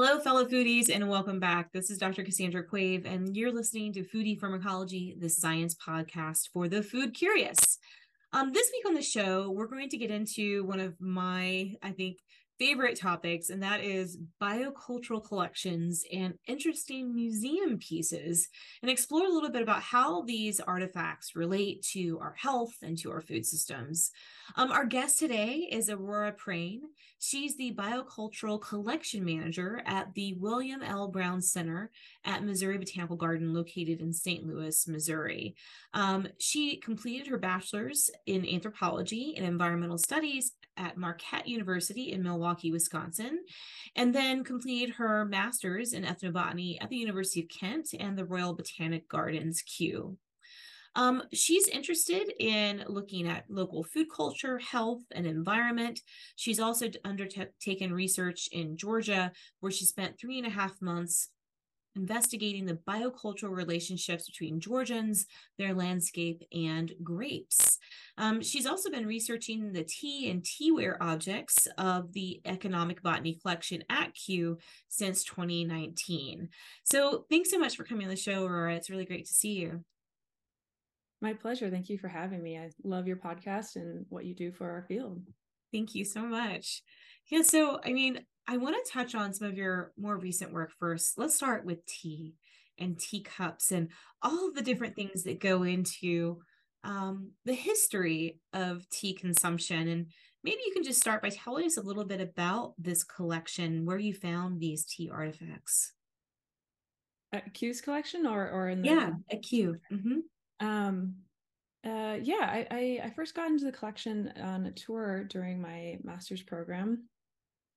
Hello, fellow foodies, and welcome back. This is Dr. Cassandra Quave, and you're listening to Foodie Pharmacology, the science podcast for the food curious. Um, this week on the show, we're going to get into one of my, I think, favorite topics, and that is biocultural collections and interesting museum pieces, and explore a little bit about how these artifacts relate to our health and to our food systems. Um, our guest today is Aurora Prehn. She's the biocultural collection manager at the William L. Brown Center at Missouri Botanical Garden, located in St. Louis, Missouri. Um, she completed her bachelor's in anthropology and environmental studies at Marquette University in Milwaukee, Wisconsin, and then completed her master's in ethnobotany at the University of Kent and the Royal Botanic Gardens, Kew. Um, she's interested in looking at local food culture, health, and environment. She's also undertaken research in Georgia, where she spent three and a half months investigating the biocultural relationships between Georgians, their landscape, and grapes. Um, she's also been researching the tea and teaware objects of the Economic Botany Collection at Kew since 2019. So thanks so much for coming on the show, Aurora. It's really great to see you. My pleasure. Thank you for having me. I love your podcast and what you do for our field. Thank you so much. Yeah, so I mean, I want to touch on some of your more recent work first. Let's start with tea and teacups and all the different things that go into um, the history of tea consumption. And maybe you can just start by telling us a little bit about this collection, where you found these tea artifacts. At Kew's collection or or in the yeah at Kew. Mm-hmm. Um, uh, yeah, I, I I first got into the collection on a tour during my master's program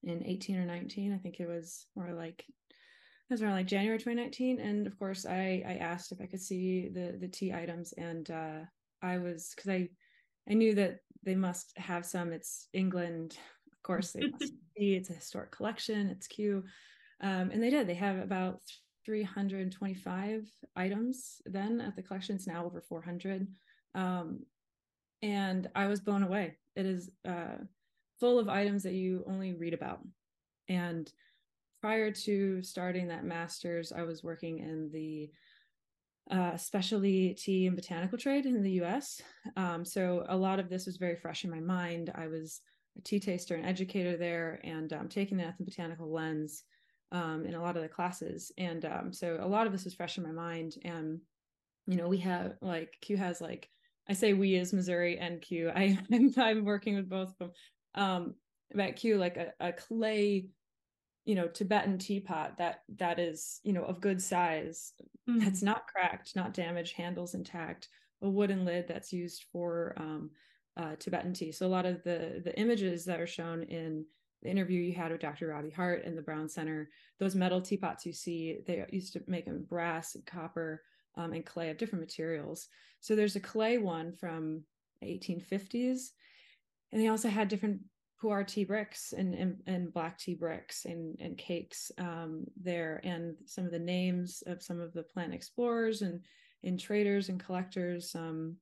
in 18 or 19 i think it was more like it was around like january 2019 and of course i i asked if i could see the the tea items. And uh i was because i i knew that they must have some. It's england. Of course they must be it's a historic collection. It's Kew. um and they did. They have about 325 items then at the collection. It's now over 400 um and i was blown away. It is uh full of items that you only read about. And prior to starting that master's, I was working in the uh, specialty tea and botanical trade in the US. Um, so a lot of this was very fresh in my mind. I was a tea taster and educator there and um, taking the ethnobotanical lens um, in a lot of the classes. And um, so a lot of this was fresh in my mind. And, you know, we have like Kew has like, I say we as Missouri and Kew. I, I'm, I'm working with both of them um at Kew like a, a clay you know tibetan teapot that that is you know of good size mm-hmm. that's not cracked not damaged handles intact a wooden lid that's used for um, uh, tibetan tea so a lot of the the images that are shown in the interview you had with dr robbie hart in the brown center those metal teapots you see they used to make them brass and copper um, and clay of different materials so there's a clay one from 1850s and they also had different pu'er tea bricks and, and, and black tea bricks and, and cakes um, there. And some of the names of some of the plant explorers and, and traders and collectors um,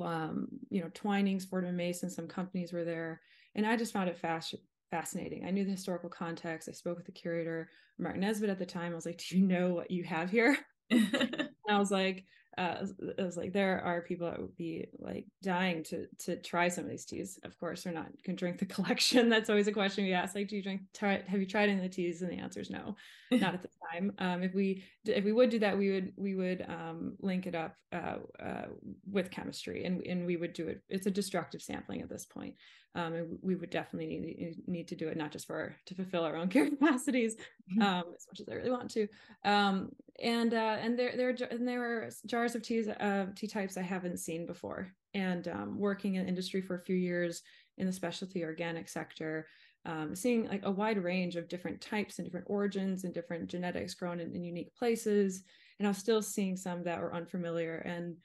um, you know twinings Boardman Mason some companies were there. And i just found it fast fascinating. I knew the historical context. I spoke with the curator mark nesbitt at the time. I was like do you know what you have here? And i was like uh, it was like there are people that would be like dying to to try some of these teas. Of course, they're not going to drink the collection. That's always a question we ask. Like, do you drink? Try, have you tried any of the teas? And the answer is no, not at the time. Um, if we if we would do that, we would we would um, link it up uh, uh, with chemistry, and and we would do it. It's a destructive sampling at this point. Um, and we would definitely need, need to do it not just for to fulfill our own curiosities mm-hmm. um, as much as I really want to. Um, and uh, and there there and there are jars of teas uh, tea types I haven't seen before. And um, working in industry for a few years in the specialty organic sector, um, seeing like a wide range of different types and different origins and different genetics grown in, in unique places. And I was still seeing some that were unfamiliar. And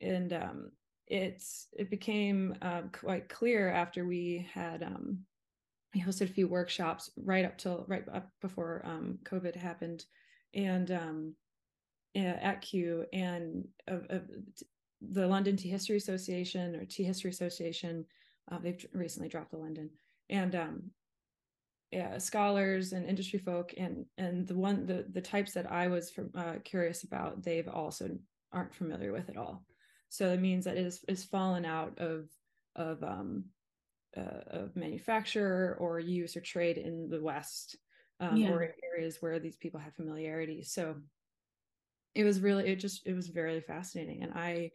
and um, it's it became uh, quite clear after we had um, we hosted a few workshops right up till right up before um, COVID happened and um, at Kew and of, of the London Tea History Association or Tea History Association. Uh, they've recently dropped the London, and um, yeah, scholars and industry folk and and the one the the types that I was from, uh, curious about they've also aren't familiar with at all so it means that it is, is fallen out of of um uh, of manufacture or use or trade in the west um, yeah. or areas where these people have familiarity. So it was really it just it was very fascinating. And i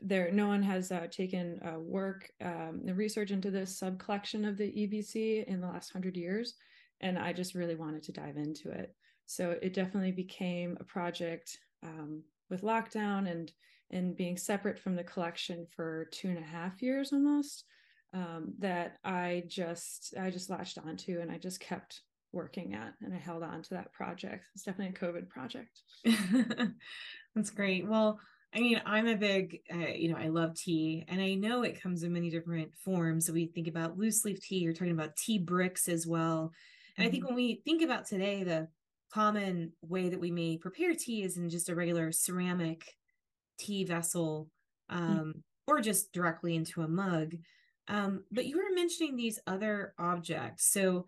there no one has uh, taken uh, work um, the research into this sub collection of the ebc in the last hundred years and i just really wanted to dive into it. So it definitely became a project um, with lockdown and and being separate from the collection for two and a half years almost um, that i just i just latched onto and i just kept working at and i held on to that project it's definitely a covid project that's great well I mean, I'm a big, uh, you know, I love tea, and I know it comes in many different forms. So we think about loose leaf tea. You're talking about tea bricks as well. And mm-hmm. I think mm-hmm. when we think about today, the common way that we may prepare tea is in just a regular ceramic tea vessel, mm-hmm. um, mm-hmm. or just directly into a mug. Um, but you were mentioning these other objects. So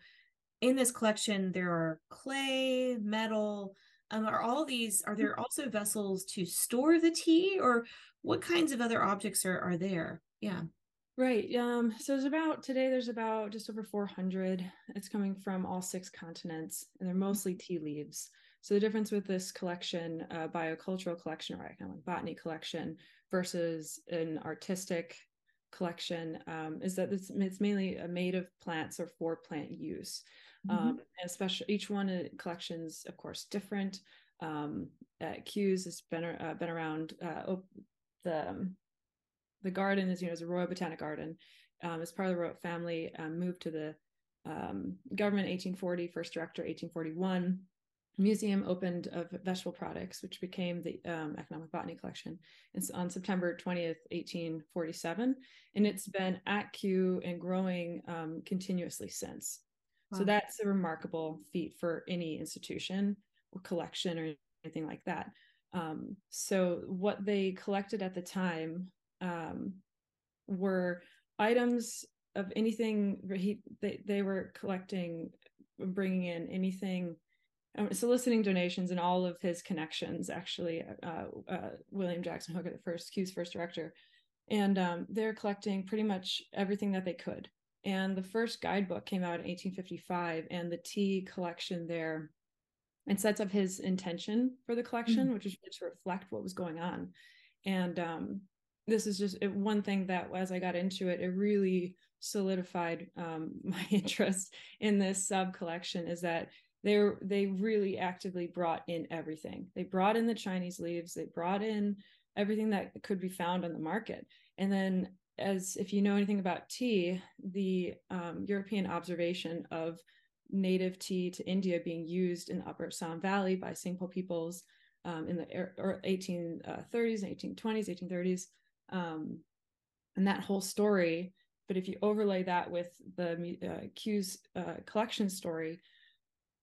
in this collection, there are clay, metal, um, are all these are there also vessels to store the tea or what kinds of other objects are, are there yeah right um so there's about today there's about just over 400 it's coming from all six continents and they're mostly tea leaves so the difference with this collection uh, biocultural collection or economic botany collection versus an artistic collection um, is that it's, it's mainly made of plants or for plant use mm-hmm. um, and especially each one of the collections, of course, different. Um, at Kew's has been uh, been around. Uh, the um, the garden is you know is a Royal Botanic Garden. Um, as part of the Royal family, um, moved to the um, government 1840, first director 1841 museum opened of vegetable products, which became the um, Economic Botany Collection it's on September 20th, 1847. And it's been at Kew and growing um, continuously since. Wow. So that's a remarkable feat for any institution or collection or anything like that. Um, so what they collected at the time um, were items of anything he, they, they were collecting bringing in anything soliciting donations and all of his connections actually uh, uh, william jackson hooker the first Kew's first director and um, they're collecting pretty much everything that they could and the first guidebook came out in 1855, and the tea collection there and sets up his intention for the collection, mm-hmm. which is to reflect what was going on. And um, this is just one thing that as I got into it, it really solidified um, my interest in this sub collection is that they they really actively brought in everything. They brought in the Chinese leaves, they brought in everything that could be found on the market. And then as if you know anything about tea, the um, European observation of native tea to India being used in the Upper Assam Valley by Singpho peoples um, in the 1830s 1820s, 1830s, um, and that whole story. But if you overlay that with the uh, Kew's uh, collection story,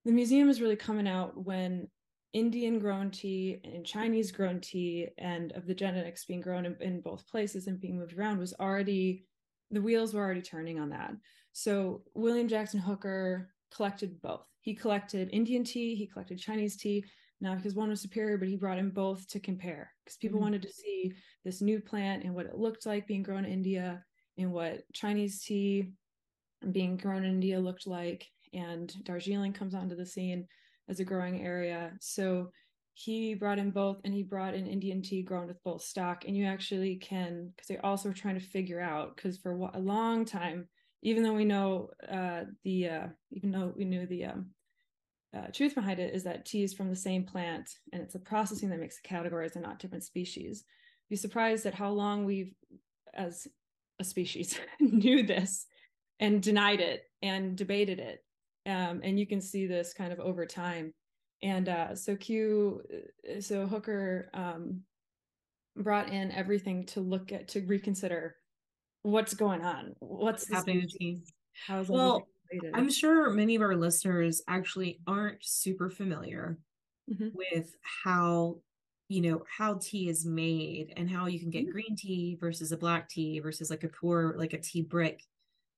the museum is really coming out when Indian grown tea and Chinese grown tea and of the genetics being grown in, in, both places and being moved around was already the wheels were already turning on that. So William Jackson Hooker collected both. He collected Indian tea, he collected Chinese tea, not because one was superior, but he brought in both to compare because people mm-hmm. wanted to see this new plant and what it looked like being grown in India and what Chinese tea being grown in India looked like. And Darjeeling comes onto the scene as a growing area. So he brought in both and he brought in Indian tea grown with both stock. And you actually can, because they also were trying to figure out, because for a long time, even though we know uh, the, uh, even though we knew the um, uh, truth behind it is that tea is from the same plant and it's the processing that makes the categories and not different species. Be surprised at how long we've, as a species, knew this and denied it and debated it um, and you can see this kind of over time and uh, so Kew uh, so hooker um, brought in everything to look at to reconsider what's going on what's, happening to how's well i'm sure many of our listeners actually aren't super familiar mm-hmm. with how you know how tea is made and how you can get mm-hmm. green tea versus a black tea versus like a pure like a tea brick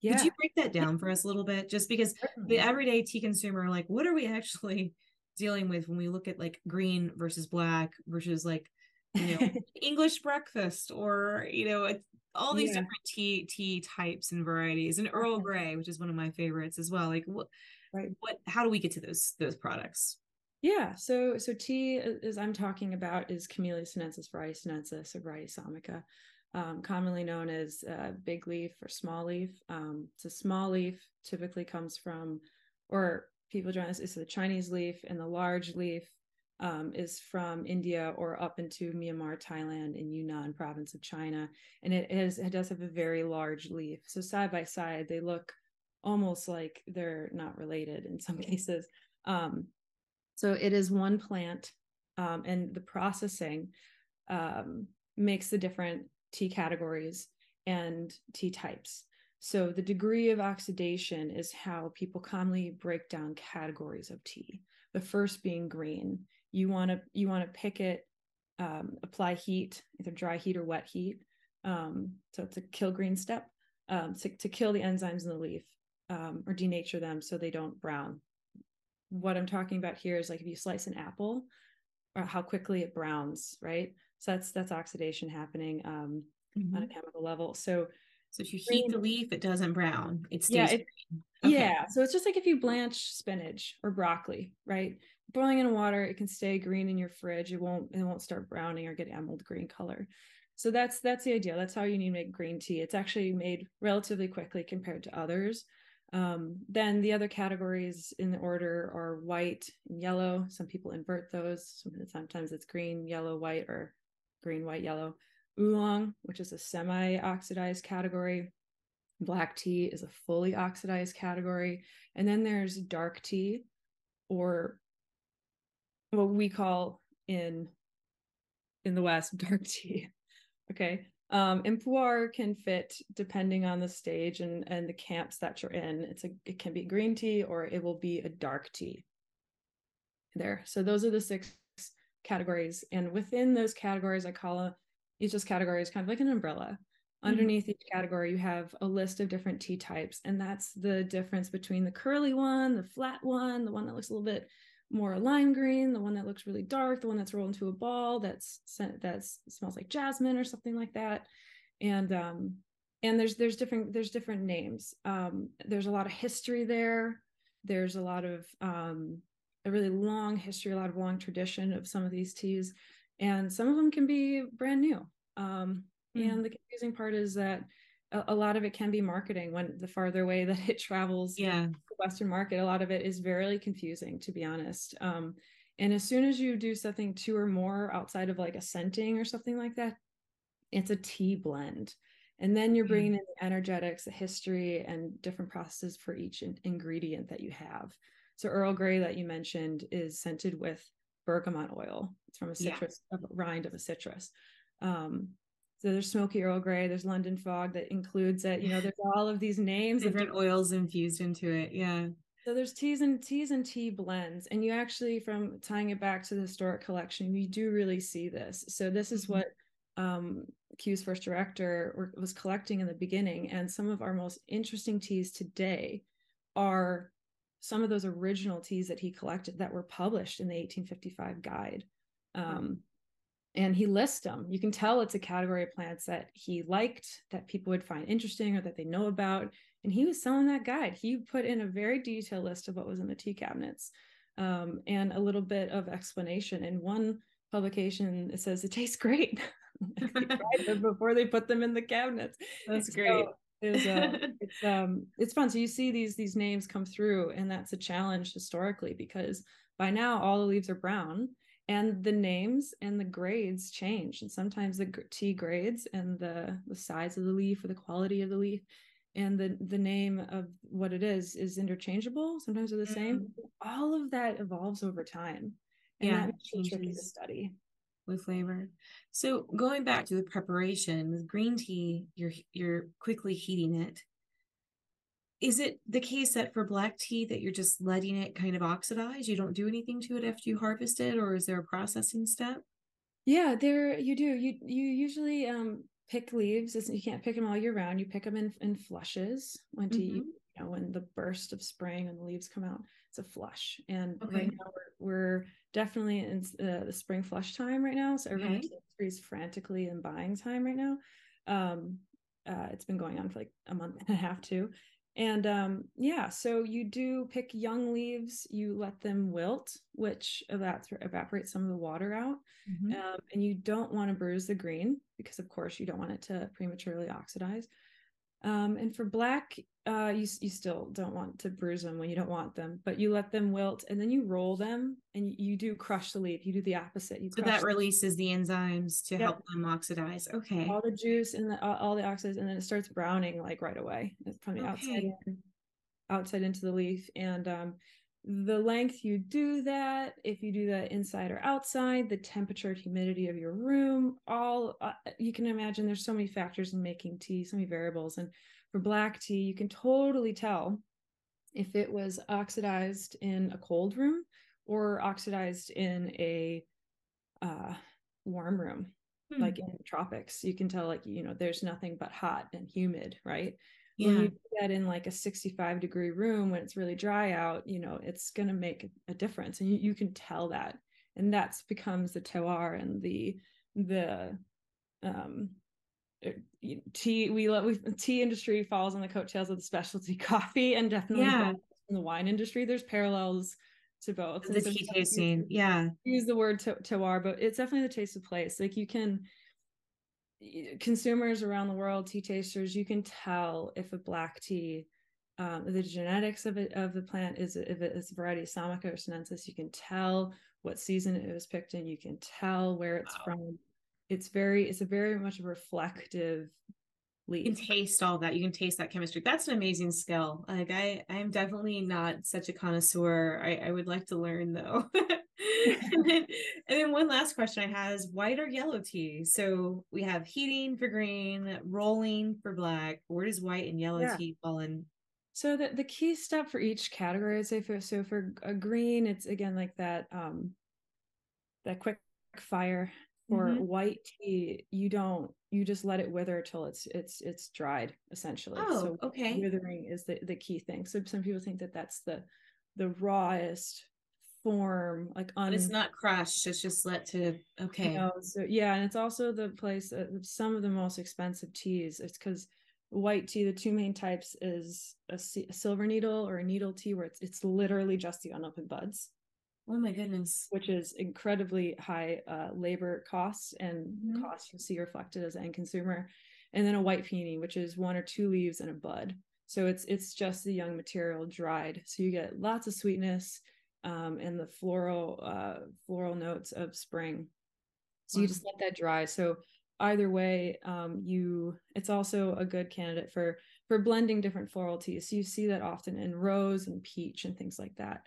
Yeah. Could you break that down for us a little bit? Just because the everyday tea consumer, like, what are we actually dealing with when we look at like green versus black versus like, you know, English breakfast or, you know, all these yeah. different tea tea types and varieties and Earl Grey, which is one of my favorites as well. Like what right. what how do we get to those those products? Yeah, so so tea uh, as I'm talking about is Camellia sinensis, Variety sinensis, or Variety assamica um, commonly known as uh, big leaf or small leaf. Um, so small leaf typically comes from, or people join us, is the Chinese leaf, and the large leaf um, is from India or up into Myanmar, Thailand, and Yunnan province of China. And it is it does have a very large leaf. So side by side, they look almost like they're not related in some cases. Um, so it is one plant, um, and the processing um, makes the different tea categories and T types. So the degree of oxidation is how people commonly break down categories of tea. The first being green. You want to you want to pick it, um, apply heat, either dry heat or wet heat. Um, so it's a kill green step um, to, to kill the enzymes in the leaf um, or denature them so they don't brown. What I'm talking about here is like if you slice an apple, or how quickly it browns, right? So that's that's oxidation happening um, mm-hmm. on a mm-hmm. chemical level. So so if you heat the leaf, it doesn't brown. It stays yeah, it, okay. yeah. So it's just like if you blanch spinach or broccoli, right? Boiling in water, it can stay green in your fridge. It won't it won't start browning or get emerald green color. So that's that's the idea. That's how you need to make green tea. It's actually made relatively quickly compared to others. Um, then the other categories in the order are white and yellow. Some people invert those. Sometimes it's green, yellow, white, or green, white, yellow. Oolong, which is a semi oxidized category. Black tea is a fully oxidized category. And then there's dark tea, or what we call in in the West dark tea. Okay. Um, and pu'er can fit depending on the stage and and the camps that you're in. It's a it can be green tea or it will be a dark tea. There. So those are the six categories. And within those categories, I call a, each those categories kind of like an umbrella. Mm-hmm. Underneath each category, you have a list of different tea types. And that's the difference between the curly one, the flat one, the one that looks a little bit more lime green, the one that looks really dark, the one that's rolled into a ball that's that's smells like jasmine or something like that. And um and there's there's different there's different names. Um there's a lot of history there. There's a lot of um a really long history, a lot of long tradition of some of these teas, and some of them can be brand new. Um, mm. And the confusing part is that a, a, lot of it can be marketing when the farther away that it travels. Yeah, the Western market, a lot of it is very confusing, to be honest. Um, and as soon as you do something two or more outside of like a scenting or something like that, it's a tea blend. And then you're bringing in the energetics, the history, and different processes for each in- ingredient that you have. So Earl Grey that you mentioned is scented with bergamot oil. It's from a citrus, yeah. a rind of a citrus. Um, so there's smoky Earl Grey. There's London Fog that includes it. You know, there's all of these names, different of oils infused into it. Yeah. So there's teas and teas and tea blends, and you actually, from tying it back to the historic collection, you do really see this. So this is mm-hmm. what um, Kew's first director was collecting in the beginning, and some of our most interesting teas today are some of those original teas that he collected that were published in the 1855 guide. Um, and he lists them. You can tell it's a category of plants that he liked, that people would find interesting or that they know about. And he was selling that guide. He put in a very detailed list of what was in the tea cabinets um, and a little bit of explanation. In one publication, it says it tastes great. before they put them in the cabinets. That's great. So uh, it's um it's fun. So you see these these names come through and that's a challenge historically because by now all the leaves are brown and the names and the grades change. And sometimes the tea grades and the the size of the leaf or the quality of the leaf and the the name of what it is is interchangeable. Sometimes they're the mm. same all of that evolves over time and yeah, that makes it tricky to study with flavor. So going back to the preparation with green tea, you're you're quickly heating it. Is it the case that for black tea that you're just letting it kind of oxidize? You don't do anything to it after you harvest it, or is there a processing step? Yeah, there you do. You you usually um pick leaves. It's, you can't pick them all year round. You pick them in, in flushes when mm-hmm. You know, when the burst of spring and the leaves come out, it's a flush. And okay. right now we're, we're definitely in uh, the spring flush time right now. So everyone okay. is frantically in buying time right now. Um, uh, it's been going on for like a month and a half too and um, yeah so you do pick young leaves you let them wilt which evaporates some of the water out mm-hmm. um, and you don't want to bruise the green because of course you don't want it to prematurely oxidize um, and for black, uh, you you still don't want to bruise them when you don't want them, but you let them wilt and then you roll them and you, you do crush the leaf. You do the opposite. You so that them. releases the enzymes to yep. help them oxidize. Okay. All the juice and the, all, the oxides, and then it starts browning like right away from the okay. outside in, outside into the leaf. And um, the length you do that, if you do that inside or outside, the temperature, humidity of your room, all uh, you can imagine there's so many factors in making tea, so many variables. And for black tea, you can totally tell if it was oxidized in a cold room or oxidized in a uh, warm room, hmm. like in tropics. You can tell, like, you know, there's nothing but hot and humid, right? Yeah. when you do that in like a 65 degree room when it's really dry out you know it's going to make a difference and you, you can tell that and that's becomes the terroir and the the um uh, tea we love we tea industry falls on the coattails of the specialty coffee and definitely yeah. in the wine industry there's parallels to both the tea tasting yeah use the word terroir but it's definitely the taste of place like you can consumers around the world, tea tasters, you can tell if a black tea, um, the genetics of it of the plant is if it is a variety assamica or sinensis, you can tell what season it was picked in. You can tell where it's wow. from. It's very, it's a very much reflective leaf. You can taste all that. You can taste that chemistry. That's an amazing skill. Like I, I'm definitely not such a connoisseur. I, I would like to learn though. and, then, and then one last question I have is white or yellow tea. So we have heating for green, rolling for black. Where does white and yellow yeah. tea fall in? So the, the key step for each category, I'd say for so for a green, it's again like that um that quick fire. For mm-hmm. white tea, you don't you just let it wither till it's it's it's dried essentially. Oh, so okay. Withering is the the key thing. So some people think that that's the the rawest form like on it's not crushed it's just let to okay. You know, so yeah and it's also the place uh, some of the most expensive teas it's because white tea the two main types is a, a, silver needle or a needle tea where it's, it's literally just the unopened buds. Oh my goodness. Which is incredibly high uh, labor costs and mm-hmm. costs you see reflected as an end consumer. And then a white peony which is one or two leaves and a bud. So it's it's just the young material dried. So you get lots of sweetness um, and the floral uh, floral notes of spring. So you just let that dry. So either way, um, you it's also a good candidate for for blending different floral teas. So you see that often in rose and peach and things like that.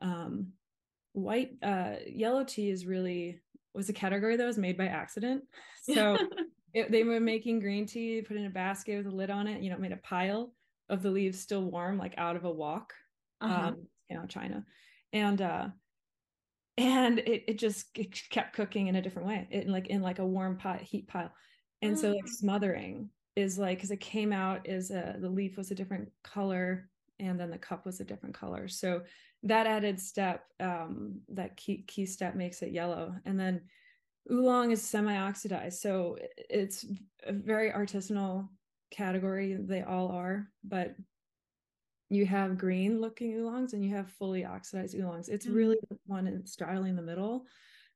Um, white uh, yellow tea is really was a category that was made by accident. So it, they were making green tea, put in a basket with a lid on it. You know, made a pile of the leaves still warm, like out of a wok. Uh-huh. Um, you know, China and uh and it, it just it kept cooking in a different way it like in like a warm pot heat pile. And so like mm. smothering is like because it came out is a the leaf was a different color and then the cup was a different color. So that added step um that key key step makes it yellow. And then oolong is semi-oxidized. So it's a very artisanal category they all are but you have green looking oolongs and you have fully oxidized oolongs. It's mm-hmm. really one in straddling in the middle.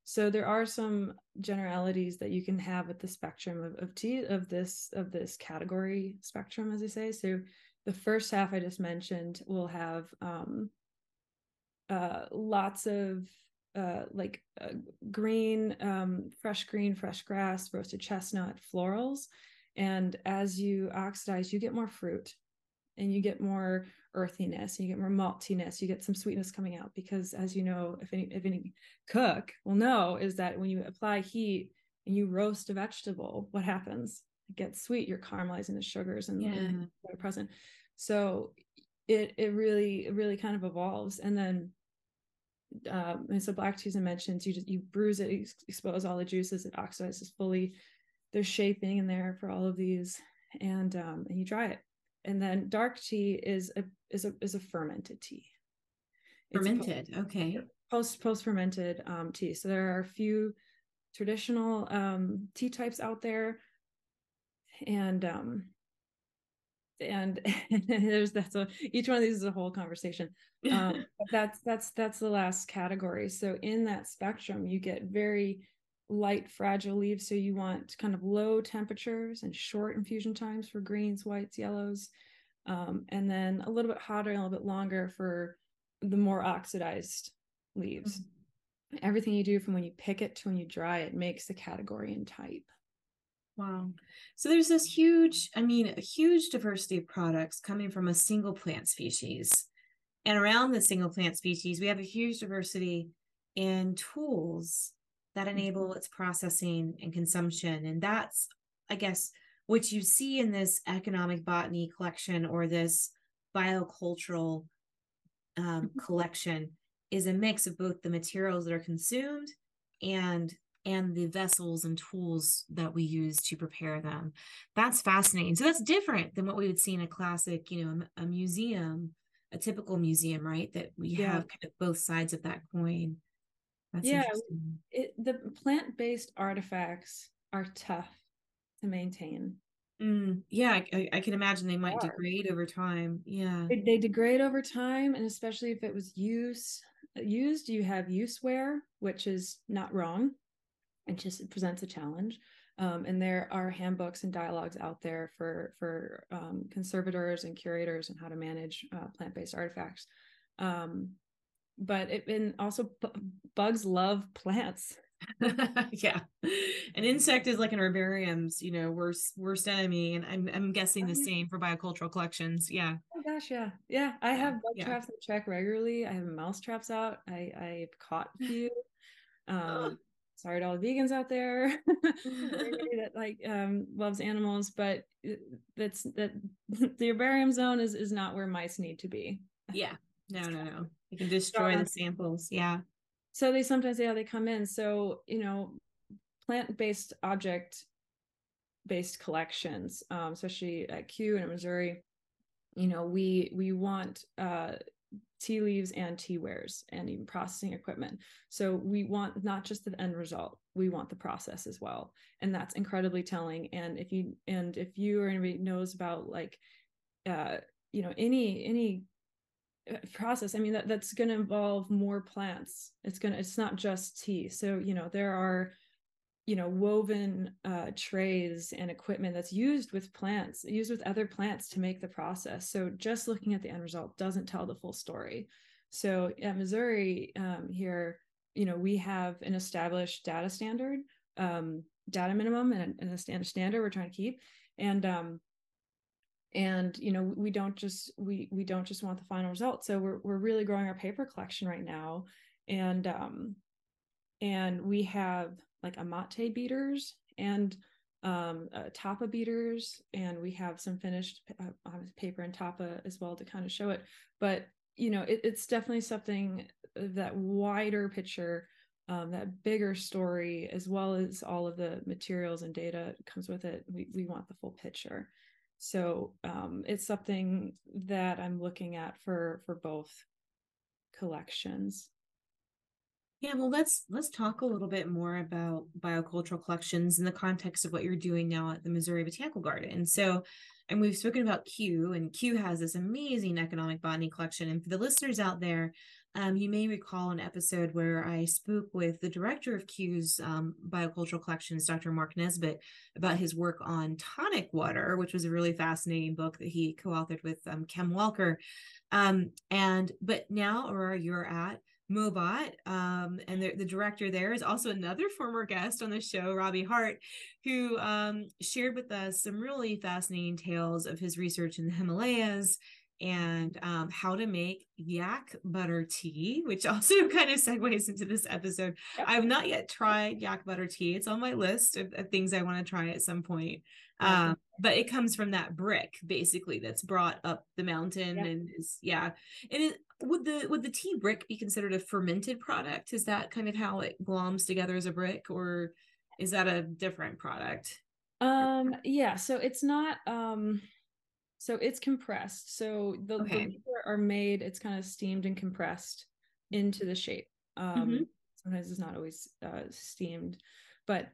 So there are some generalities that you can have with the spectrum of, of tea of this of this category spectrum, as I say. So the first half I just mentioned will have um, uh, lots of uh, like uh, green, um, fresh green, fresh grass, roasted chestnut, florals. And as you oxidize, you get more fruit and you get more earthiness, you get more maltiness, you get some sweetness coming out because as you know, if any if any cook will know is that when you apply heat and you roast a vegetable, what happens? It gets sweet, you're caramelizing the sugars and, yeah. that are present. So it it really it really kind of evolves. And then um, and so black teas I mentioned, you just you bruise it, you expose all the juices, it oxidizes fully. there's shaping in there for all of these, and um, and you dry it. And then dark tea is a is a is a fermented tea. Fermented, post, okay. Post post fermented um, tea. So there are a few traditional um, tea types out there, and um, and, and there's that's a each one of these is a whole conversation. Um, that's that's that's the last category. So in that spectrum, you get very light fragile leaves so you want kind of low temperatures and short infusion times for greens whites yellows um, and then a little bit hotter and a little bit longer for the more oxidized leaves. Mm-hmm. everything you do from when you pick it to when you dry it makes the category and type. Wow. So there's this huge i mean a huge diversity of products coming from a single plant species. And around the single plant species we have a huge diversity in tools that mm-hmm. enable its processing and consumption. And that's, I guess, what you see in this economic botany collection or this biocultural um, mm-hmm. collection is a mix of both the materials that are consumed and and the vessels and tools that we use to prepare them that's fascinating so that's different than what we would see in a classic you know a museum a typical museum right that we yeah. have kind of both sides of that coin that's yeah, it, the plant-based artifacts are tough to maintain. Mm, yeah, I, I, can imagine they might degrade over time. Yeah, they, they, degrade over time, and especially if it was use used, you have use wear, which is not wrong. It just presents a challenge. Um, and there are handbooks and dialogues out there for for um, conservators and curators and how to manage uh, plant-based artifacts. Um, but it and also bugs love plants. yeah, an insect is like an herbarium's, you know, worst worst enemy, and I'm I'm guessing the oh, same for biocultural collections. Yeah. Oh gosh, yeah, yeah. I have bug yeah. traps that check regularly. I have mouse traps out. I I've caught a few. Um, sorry to all the vegans out there that like um loves animals, but that's that the herbarium zone is is not where mice need to be. Yeah. No, no, no. You can destroy the samples. Yeah. So they sometimes, yeah, they come in. So, you know, plant based object based collections, um, especially at Kew and Missouri, you know, we we want uh tea leaves and tea wares and even processing equipment. So we want not just the end result, we want the process as well. And that's incredibly telling. And if you and if you or anybody knows about like uh you know any any process. I mean that, that's going to involve more plants. It's going to it's not just tea. So you know there are you know woven uh, trays and equipment that's used with plants used with other plants to make the process. So just looking at the end result doesn't tell the full story. So at missouri um, here you know we have an established data standard um, data minimum and, and a standard standard we're trying to keep. And um, and you know we don't just we we don't just want the final result so we're we're really growing our paper collection right now. And um and we have like amate beaters and um uh, tapa beaters and we have some finished uh, paper and tapa as well to kind of show it. But you know it, it's definitely something that wider picture um, that bigger story as well as all of the materials and data comes with it we, we want the full picture so um, it's something that i'm looking at for for both collections yeah well let's let's talk a little bit more about biocultural collections in the context of what you're doing now at the missouri botanical garden so and we've spoken about Kew, and Kew has this amazing economic botany collection. And for the listeners out there, um, you may recall an episode where I spoke with the director of Kew's um, biocultural collections, Dr. Mark Nesbitt, about his work on tonic water, which was a really fascinating book that he co-authored with um, Kim Walker. Um, and but now, Aurora, you're at Mobot, um, and the, the, director there is also another former guest on the show, Robbie Hart, who um, shared with us some really fascinating tales of his research in the Himalayas and um, how to make yak butter tea, which also kind of segues into this episode. Yep. I've not yet tried yak butter tea. It's on my list of, of things I want to try at some point. Um, but it comes from that brick basically that's brought up the mountain yep. and is yeah. And it, would the would the tea brick be considered a fermented product? Is that kind of how it gloms together as a brick, or is that a different product? Um, yeah, so it's not um so it's compressed. So the, Okay. the are made, it's kind of steamed and compressed into the shape. Um Mhm. sometimes it's not always uh steamed, but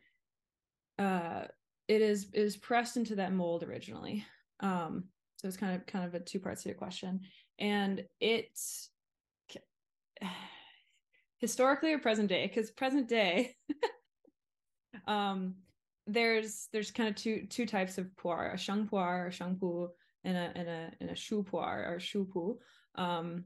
uh it is it is pressed into that mold originally. Um so it's kind of kind of a two parts to your question. And it's historically or present day, because present day um there's there's kind of two two types of pu'er, a sheng pu'er, a sheng pu, and a and a and a shu pu'er or shu pu. Um,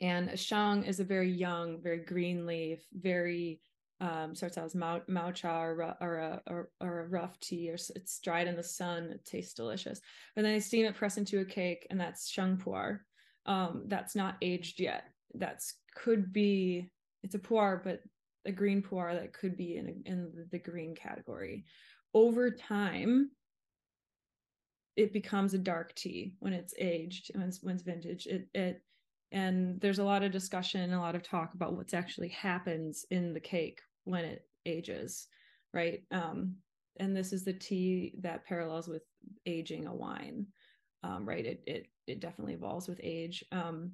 and a sheng is a very young, very green leaf, very um, starts out as mao, mao cha or, or, a, or, or a rough tea, or it's dried in the sun. It tastes delicious. But then they steam it, press into a cake, and that's sheng pu'er. Um, that's not aged yet. That's could be it's a pu'er, but a green pu'er that could be in in the green category. Over time, it becomes a dark tea when it's aged when it's, when it's vintage. It it and there's a lot of discussion, a lot of talk about what's actually happens in the cake when it ages, right? Um, and this is the tea that parallels with aging a wine, um, right? It it it definitely evolves with age. Um,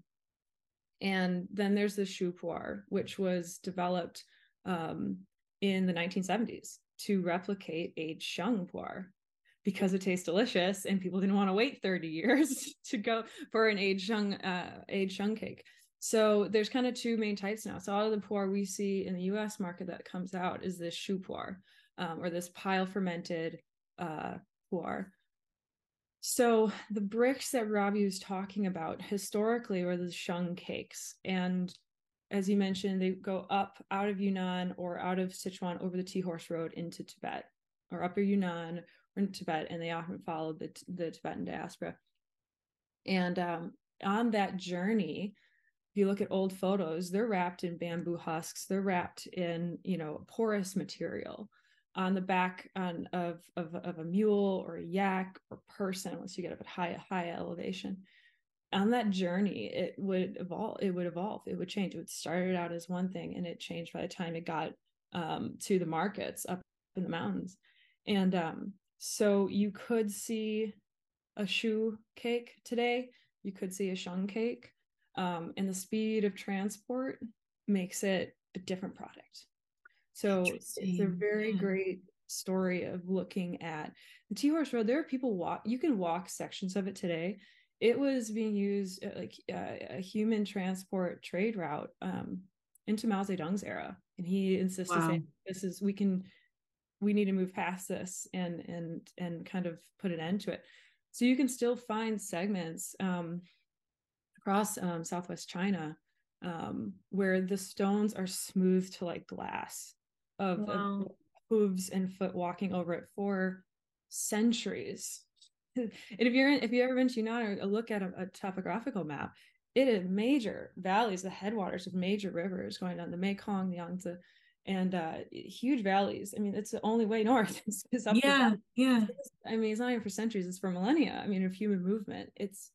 and then there's the shu pu'er, which was developed um, in the 1970s to replicate aged sheng pu'er because it tastes delicious and people didn't want to wait 30 years to go for an aged sheng uh, aged sheng cake. So there's kind of two main types now. So all of the pu'er we see in the U.S. market that comes out is this shu pu'er um, or this pile fermented uh. So the bricks that Robbie was talking about historically were the sheng cakes, and as you mentioned, they go up out of Yunnan or out of Sichuan over the Tea Horse Road into Tibet or Upper Yunnan Tibet, and they often followed the the Tibetan diaspora. And um, on that journey, if you look at old photos, they're wrapped in bamboo husks. They're wrapped in you know porous material on the back on of, of of a mule or a yak or person once you get up at high high elevation on that journey it would evolve it would evolve it would change it started out as one thing and it changed by the time it got um, to the markets up in the mountains and um, so you could see a shu cake today you could see a sheng cake um, and the speed of transport makes it a different product so it's a very Yeah. great story of looking at the Tea Horse Road. There are people walk. You can walk sections of it today. It was being used uh, like uh, a human transport trade route um, into Mao Zedong's era, and he insisted Wow. saying, "This is we can, we need to move past this and and and kind of put an end to it." So you can still find segments um, across um, Southwest China um, where the stones are smooth to like glass of, of hooves and foot walking over it for centuries. and if you're in, if you ever been to Yunnan or look at a, a topographical map, it is major valleys, the headwaters of major rivers going down the Mekong, the Yangtze, and uh, huge valleys. I mean, it's the only way north is, is up. Yeah, yeah. I mean, it's not even for centuries; it's for millennia. I mean, of human movement. It's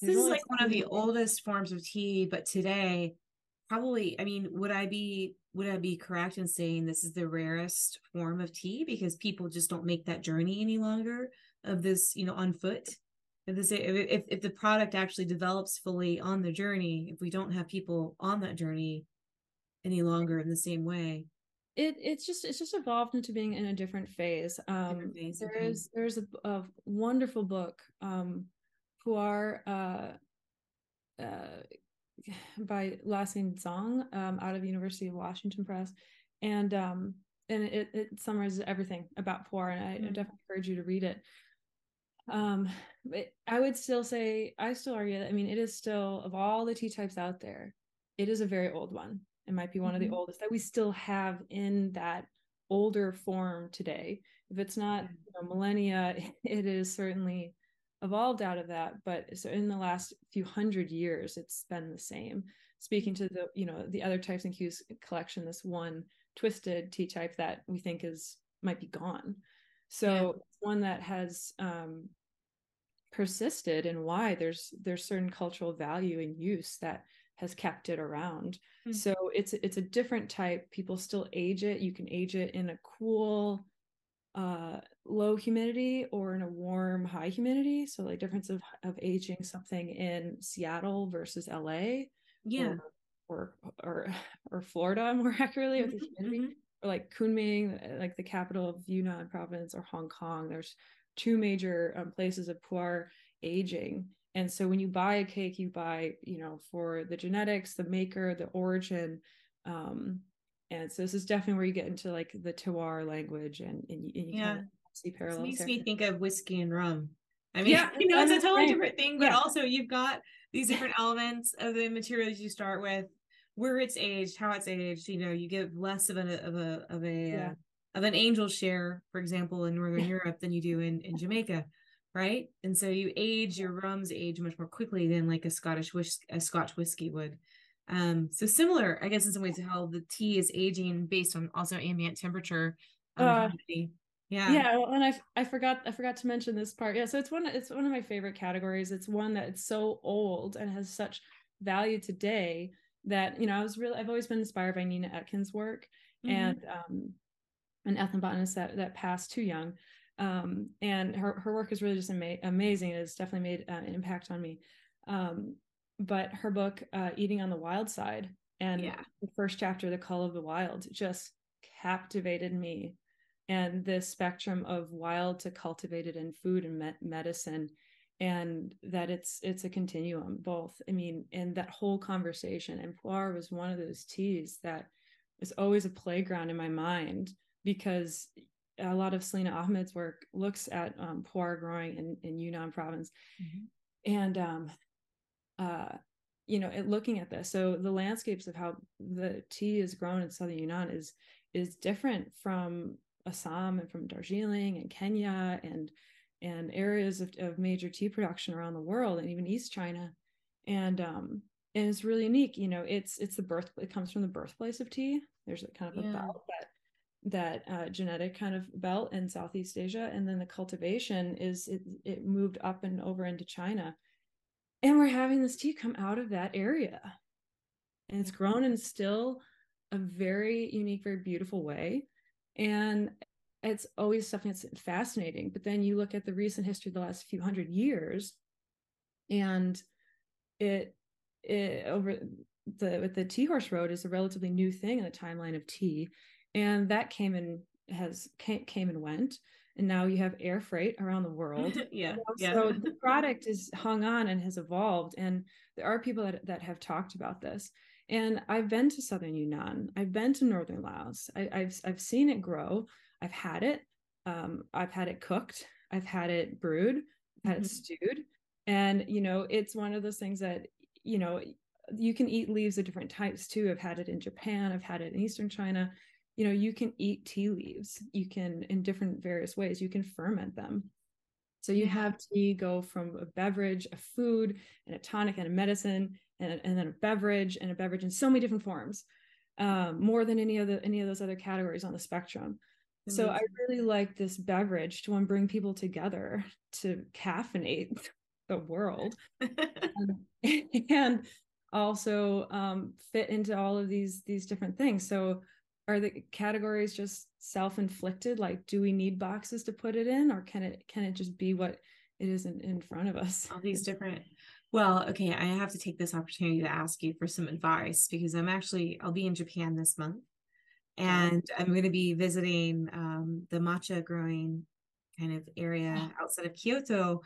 This is like one of the oldest forms of tea, but today, probably, I mean, would I be would I be correct in saying this is the rarest form of tea because people just don't make that journey any longer of this, you know, on foot? If this if if, if the product actually develops fully on the journey, if we don't have people on that journey any longer in the same way, it it's just it's just evolved into being in a different phase. Um Different phase, there okay. is there's a, a wonderful book um Pu'er uh uh by Lassing Zong um out of University of Washington Press. And um and it, it summarizes everything about Pu'er and I, I Mm. definitely encourage you to read it. Um but I would still say I still argue that I mean it is still of all the tea types out there it is a very old one it might be one of Mhm. the oldest that we still have in that older form today if it's not you know, millennia it is certainly evolved out of that but so in the last few hundred years it's been the same speaking to the you know the other types and Kew's collection this one twisted t type that we think is might be gone so Yeah. one that has um persisted and why there's there's certain cultural value and use that has kept it around. Hmm. so it's it's a different type. People still age it. You can age it in a cool uh low humidity or in a warm high humidity. So like difference of, of aging something in seattle versus la yeah. or or or, or florida more accurately with the humidity mhm. or like kunming like the capital of yunnan province or hong kong. There's two major um, places of pu'er aging and so when you buy a cake you buy you know for the genetics the maker the origin um and so this is definitely where you get into like the terroir language and, and, you, and you Yeah. kind of see This makes there. me think of whiskey and rum. I mean, Yeah, you know, it's a totally different thing, but Yeah. also you've got these different elements of the materials you start with, where it's aged, how it's aged. You know, you give less of a of a of a Yeah. uh, of an angel share, for example, in Northern Europe than you do in in Jamaica, right? And so you age your rums age much more quickly than like a Scottish whis- a Scotch whiskey would. Um, so similar, I guess, in some ways to how the tea is aging based on also ambient temperature. Um, Uh, yeah, yeah well, and I, I forgot i forgot to mention this part yeah so it's one it's one of my favorite categories it's one that it's so old and has such value today that you know i was really i've always been inspired by nina etkin's work Mhm. and um an ethnobotanist that that passed too young um and her her work is really just ama- amazing. It's definitely made uh, an impact on me. Um but her book uh eating on the wild side and Yeah. the first chapter the call of the wild just captivated me. And this spectrum of wild to cultivated in food and me- medicine and that it's it's a continuum both i mean and that whole conversation and pu'er was one of those teas that is always a playground in my mind because a lot of selena ahmed's work looks at um, pu'er growing in, in yunnan province Mhm. and um uh you know it, looking at this so the landscapes of how the tea is grown in southern yunnan is is different from assam and from darjeeling and kenya and and areas of, of major tea production around the world and even east china and um and it's really unique you know it's it's the birth it comes from the birthplace of tea there's a kind of Yeah. a belt that that uh, genetic kind of belt in southeast asia and then the cultivation is it, it moved up and over into china. And we're having this tea come out of that area. And it's grown in still a very unique very beautiful way. And it's always something that's fascinating. But then you look at the recent history of the last few hundred years and it it over the with the tea horse road is a relatively new thing in the timeline of tea and that came and has came, came and went and now you have air freight around the world yeah, know, yeah. So the product is hung on and has evolved. And there are people that, that have talked about this. And I've been to Southern Yunnan. I've been to Northern Laos. I, have I've seen it grow. I've had it. Um, I've had it cooked. I've had it brewed. I've had it stewed. And you know, it's one of those things that you know you can eat leaves of different types too. I've had it in Japan. I've had it in Eastern China. You know, you can eat tea leaves. You can in different various ways. You can ferment them. So you have tea go from a beverage, a food, and a tonic and a medicine, and, and then a beverage and a beverage in so many different forms, um, more than any of the any of those other categories on the spectrum. So I really like this beverage to bring people together to caffeinate the world um, and also um, fit into all of these these different things. So are the categories just self-inflicted? Like, do we need boxes to put it in, or can it can it just be what it is in, in front of us? all these different well okay i have to take this opportunity to ask you for some advice because i'm actually i'll be in japan this month and i'm going to be visiting um, the matcha growing kind of area outside of kyoto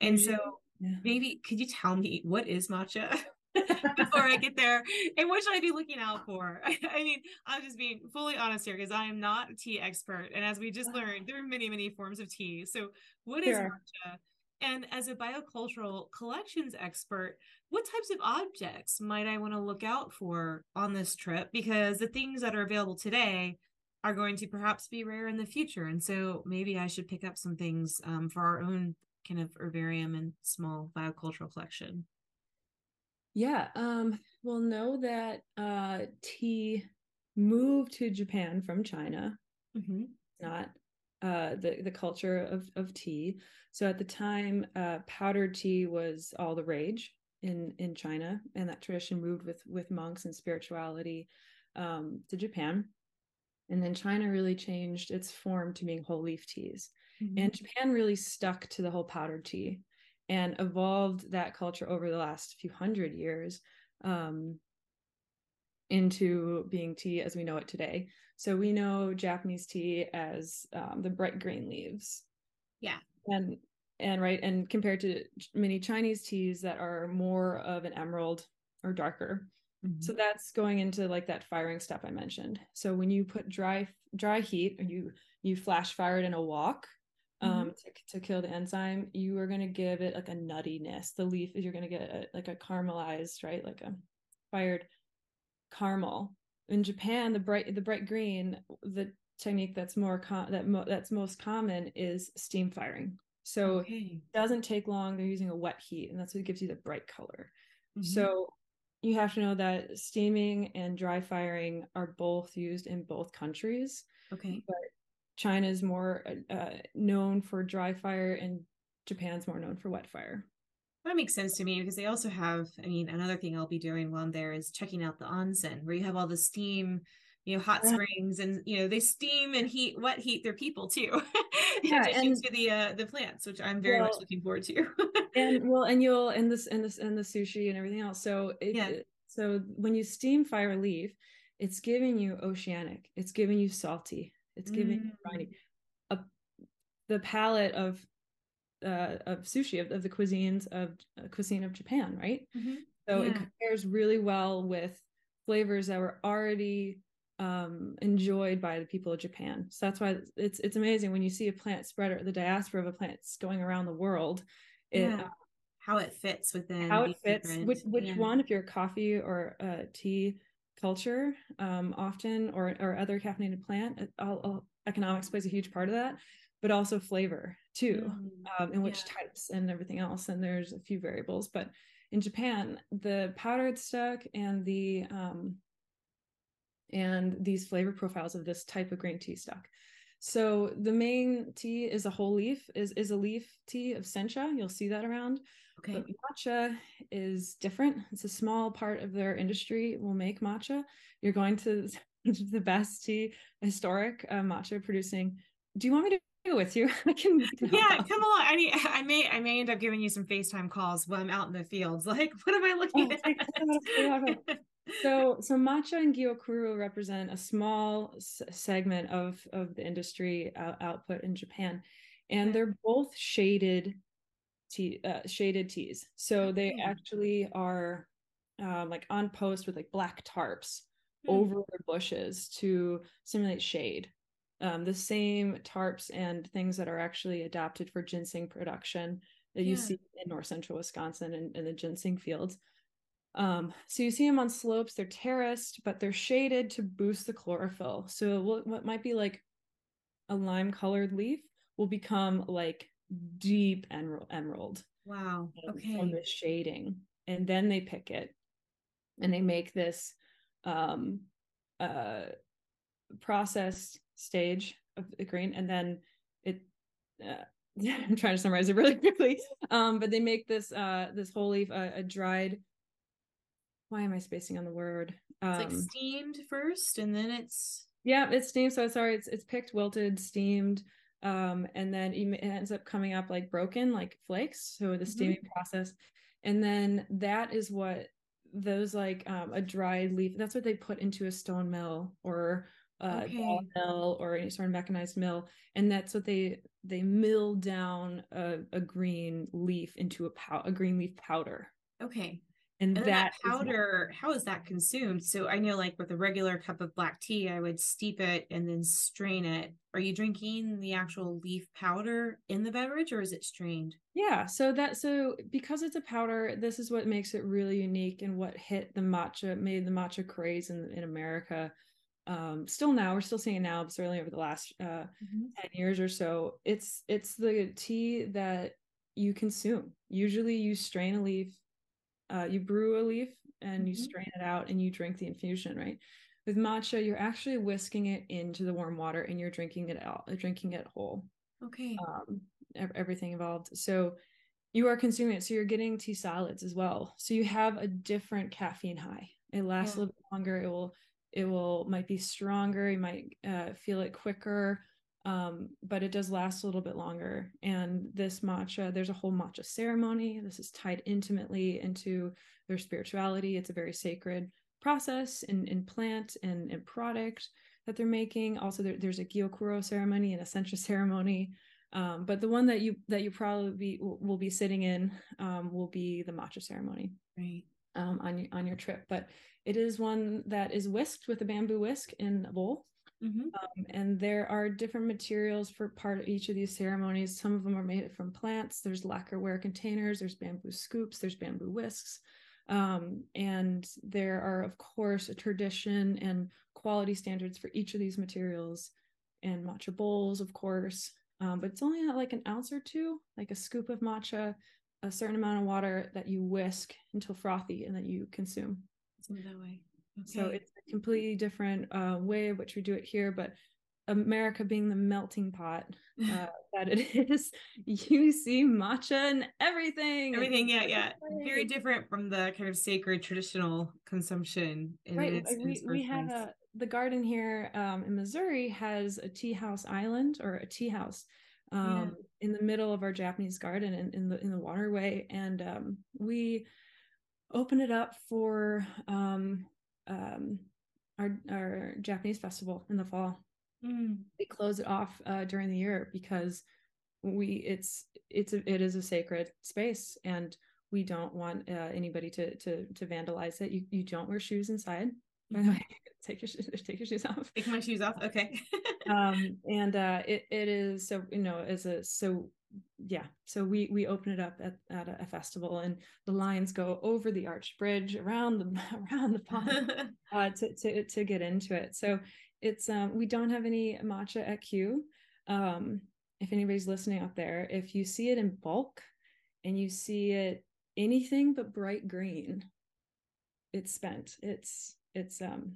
and so Yeah. maybe could you tell me what is matcha before i get there and what should i be looking out for i mean i'm just being fully honest here because i am not a tea expert and as we just learned there are many many forms of tea so what is are. matcha and as a biocultural collections expert, what types of objects might I want to look out for on this trip? Because the things that are available today are going to perhaps be rare in the future. And so maybe I should pick up some things um, for our own kind of herbarium and small biocultural collection. Yeah. Um, well, know that uh, tea moved to Japan from China. Mm-hmm. not uh, the the culture of of tea. So at the time, uh, powdered tea was all the rage in in China, and that tradition moved with with monks and spirituality um, to Japan. And then China really changed its form to being whole leaf teas. Mhm. And Japan really stuck to the whole powdered tea and evolved that culture over the last few hundred years um, into being tea as we know it today. So we know Japanese tea as um, the bright green leaves. Yeah. And and right and compared to many Chinese teas that are more of an emerald or darker. Mhm. So that's going into like that firing step I mentioned. So when you put dry dry heat or you you flash fire it in a wok um to, to kill the enzyme, you are going to give it like a nuttiness. The leaf is you're going to get a, like a caramelized, right? Like a fired caramel. In Japan, the bright the bright green, the technique that's more com- that mo- that's most common is steam firing. So okay. it doesn't take long. They're using a wet heat, and that's what gives you the bright color. Mhm. So you have to know that steaming and dry firing are both used in both countries. okay. China is more uh, known for dry fire, and Japan's more known for wet fire. That makes sense to me because they also have, I mean, another thing I'll be doing while I'm there is checking out the onsen where you have all the steam, you know, hot Yeah. springs and you know, they steam and heat wet heat their people too. in Yeah, addition and- to the uh the plants, which I'm very much looking forward to. and well and you'll and this and this and the sushi and everything else so it, Yeah. so when you steam fire leaf it's giving you oceanic it's giving you salty it's giving Mm. a, the palette of uh of sushi of, of the cuisines of uh, cuisine of japan right Mhm. so it compares really well with flavors that were already um enjoyed by the people of japan so that's why it's it's amazing when you see a plant spread or the diaspora of a plant going around the world it Yeah. How it fits within how it fits different- which which yeah. one if you're a coffee or a tea culture um often or or other caffeinated plant all, all- economics plays a huge part of that but also flavor too Mm, um and which yeah. types and everything else and there's a few variables but in japan the powdered stuck and the um and these flavor profiles of this type of green tea stock so the main tea is a whole leaf is is a leaf tea of sencha you'll see that around Okay. but matcha is different. It's a small part of their industry will make matcha. You're going to the best tea historic uh, matcha producing. Do you want me to go with you? I can. Yeah, out. come along. I mean, I may I may end up giving you some FaceTime calls while I'm out in the fields. Like, what am I looking Oh, at? So, so matcha and gyokuro represent a small s- segment of of the industry uh, output in Japan, and they're both shaded tea, uh, shaded teas. So they actually are um, like on post with like black tarps Hmm. over their bushes to simulate shade. Um, the same tarps and things that are actually adapted for ginseng production that you see in north central Wisconsin and in the ginseng fields. Um, so you see them on slopes, they're terraced, but they're shaded to boost the chlorophyll. So what, what might be like a lime colored leaf will become like deep emerald emerald Wow. um, Okay. from the shading and then they pick it and they make this um uh processed stage of the green and then it uh, i'm trying to summarize it really quickly um but they make this uh this whole leaf uh, a dried why am i spacing on the word It's like um steamed first, and then it's yeah, it's steamed. So sorry, it's it's picked, wilted, steamed, um, and then it ends up coming up like broken, like flakes. So the Mhm. steaming process, and then that is what those like um, a dried leaf. That's what they put into a stone mill or a ball Okay. mill or any sort of mechanized mill, and that's what they they mill down a, a green leaf into a pow- a green leaf powder, okay. And, And that that is powder, how is that consumed? So I know, like with a regular cup of black tea, I would steep it and then strain it. Are you drinking the actual leaf powder in the beverage, or is it strained? Yeah, so that so because it's a powder, this is what makes it really unique and what hit the matcha, made the matcha craze in in America. Um, still now, we're still seeing it now, but certainly over the last uh, ten years or so, it's it's the tea that you consume. Usually, you strain a leaf, uh, you brew a leaf, and you Mhm. strain it out, and you drink the infusion. Right? With matcha, you're actually whisking it into the warm water, and you're drinking it out, drinking it whole Okay. um, everything involved. So you are consuming it. So you're getting tea solids as well. So you have a different caffeine high. It lasts Yeah. a little bit longer. It will it will might be stronger you might uh, feel it quicker um, but it does last a little bit longer. And this matcha there's a whole matcha ceremony. This is tied intimately into their spirituality. It's a very sacred process and, and plant and, and product that they're making. Also there, there's a gyokuro ceremony and a sencha ceremony. Um, but the one that you that you probably be, will be sitting in um, will be the matcha ceremony right. um, on your on your trip. But it is one that is whisked with a bamboo whisk in a bowl mm-hmm. Um, and there are different materials for part of each of these ceremonies some of them are made from plants there's lacquerware containers there's bamboo scoops there's bamboo whisks um, and there are of course a tradition and quality standards for each of these materials and matcha bowls of course um, but it's only like an ounce or two, like a scoop of matcha, a certain amount of water that you whisk until frothy and that you consume. that way. Okay. So it's completely different uh, way of which we do it here, but America being the melting pot uh, that it is, you see matcha and everything. Everything, yeah, yeah. Very different from the kind of sacred traditional consumption. right. Its, we, we have a the garden here um, in Missouri has a tea house island or a tea house um, yeah. in the middle of our Japanese garden in, in the in the waterway, and um, we open it up for um, um, our our Japanese festival in the fall. Mm. We close it off uh, during the year because we it's it's a, it is a sacred space and we don't want uh, anybody to to to vandalize it. You you don't wear shoes inside. By the way, take your take your shoes off. Take my shoes off. Okay. um, and uh, it it is so you know as a so yeah so we we open it up at, at a, a, festival and the lions go over the arched bridge around the around the pond uh, to, to to get into it. So it's um we don't have any matcha at Kew. Um if anybody's listening out there if you see it in bulk and you see it anything but bright green it's spent. It's it's um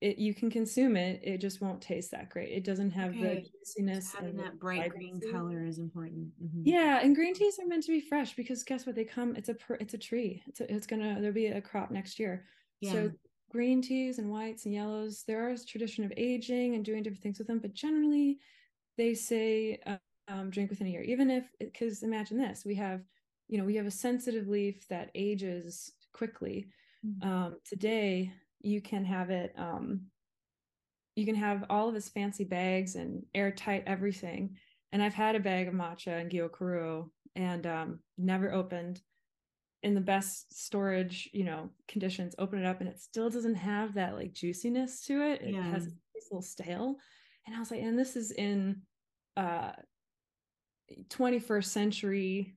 it you can consume it it just won't taste that great it doesn't have okay. the juiciness so and that bright green color is important mm-hmm. yeah and green teas are meant to be fresh because guess what they come it's a it's a tree it's a, it's gonna there'll be a crop next year yeah. so green teas and whites and yellows there is tradition of aging and doing different things with them but generally they say um, drink within a year even if because imagine this we have you know we have a sensitive leaf that ages quickly mm-hmm. um, today you can have it um you can have all of his fancy bags and airtight everything. And i've had a bag of matcha and gyokuro and um never opened. In the best storage you know conditions open it up and it still doesn't have that like juiciness to it. It yeah. has a little stale. And i was like and this is in uh 21st century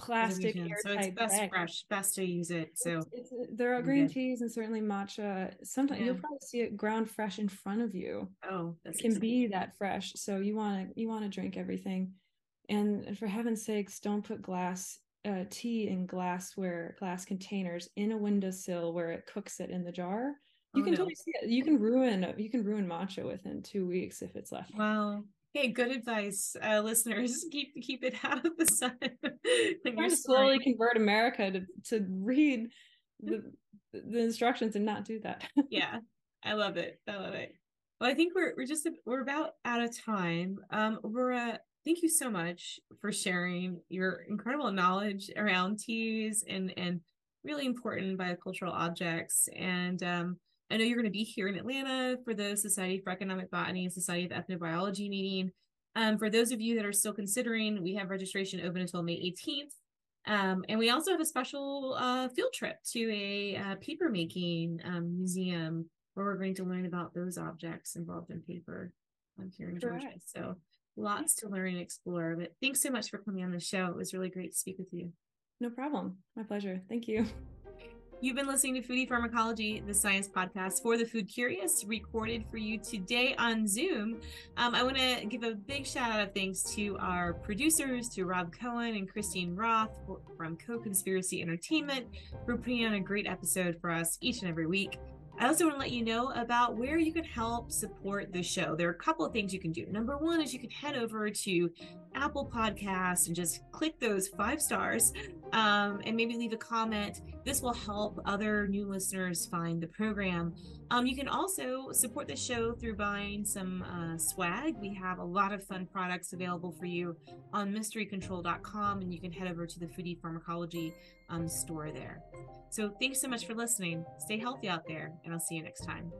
plastic so it's best bag. fresh best to use it so it's, it's, there are green teas and certainly matcha sometimes yeah. you'll probably see it ground fresh in front of you oh it can exciting. be that fresh so you want to you want to drink everything and for heaven's sakes don't put glass uh, tea in glassware glass containers in a windowsill where it cooks it in the jar you oh, can no. totally see it you can ruin you can ruin matcha within two weeks if it's left wow Hey, good advice, uh, listeners. Keep keep it out of the sun. Trying to slowly convert America to to read the the instructions and not do that. yeah, I love it. I love it. Well, I think we're we're just we're about out of time. Um, Aurora, thank you so much for sharing your incredible knowledge around teas and and really important biocultural objects and um I know you're going to be here in Atlanta for the Society for Economic Botany and Society of Ethnobiology meeting. Um, for those of you that are still considering, we have registration open until May 18th. Um, and we also have a special uh, field trip to a uh, paper making um, museum where we're going to learn about those objects involved in paper um, here in Georgia. So lots to learn and explore. But thanks so much for coming on the show. It was really great to speak with you. No problem. My pleasure. Thank you. You've been listening to Foodie Pharmacology, the science podcast for the food curious, recorded for you today on Zoom. Um, I want to give a big shout out of thanks to our producers, to Rob Cohen and Christine Roth from Co Conspiracy Entertainment, for putting on a great episode for us each and every week. I also want to let you know about where you can help support the show. There are a couple of things you can do. Number one is you can head over to Apple Podcasts and just click those five stars um, and maybe leave a comment. This will help other new listeners find the program. Um, you can also support the show through buying some uh, swag. We have a lot of fun products available for you on mysterycontrol.com, and you can head over to the Foodie Pharmacology um, store there. So thanks so much for listening. Stay healthy out there, and I'll see you next time.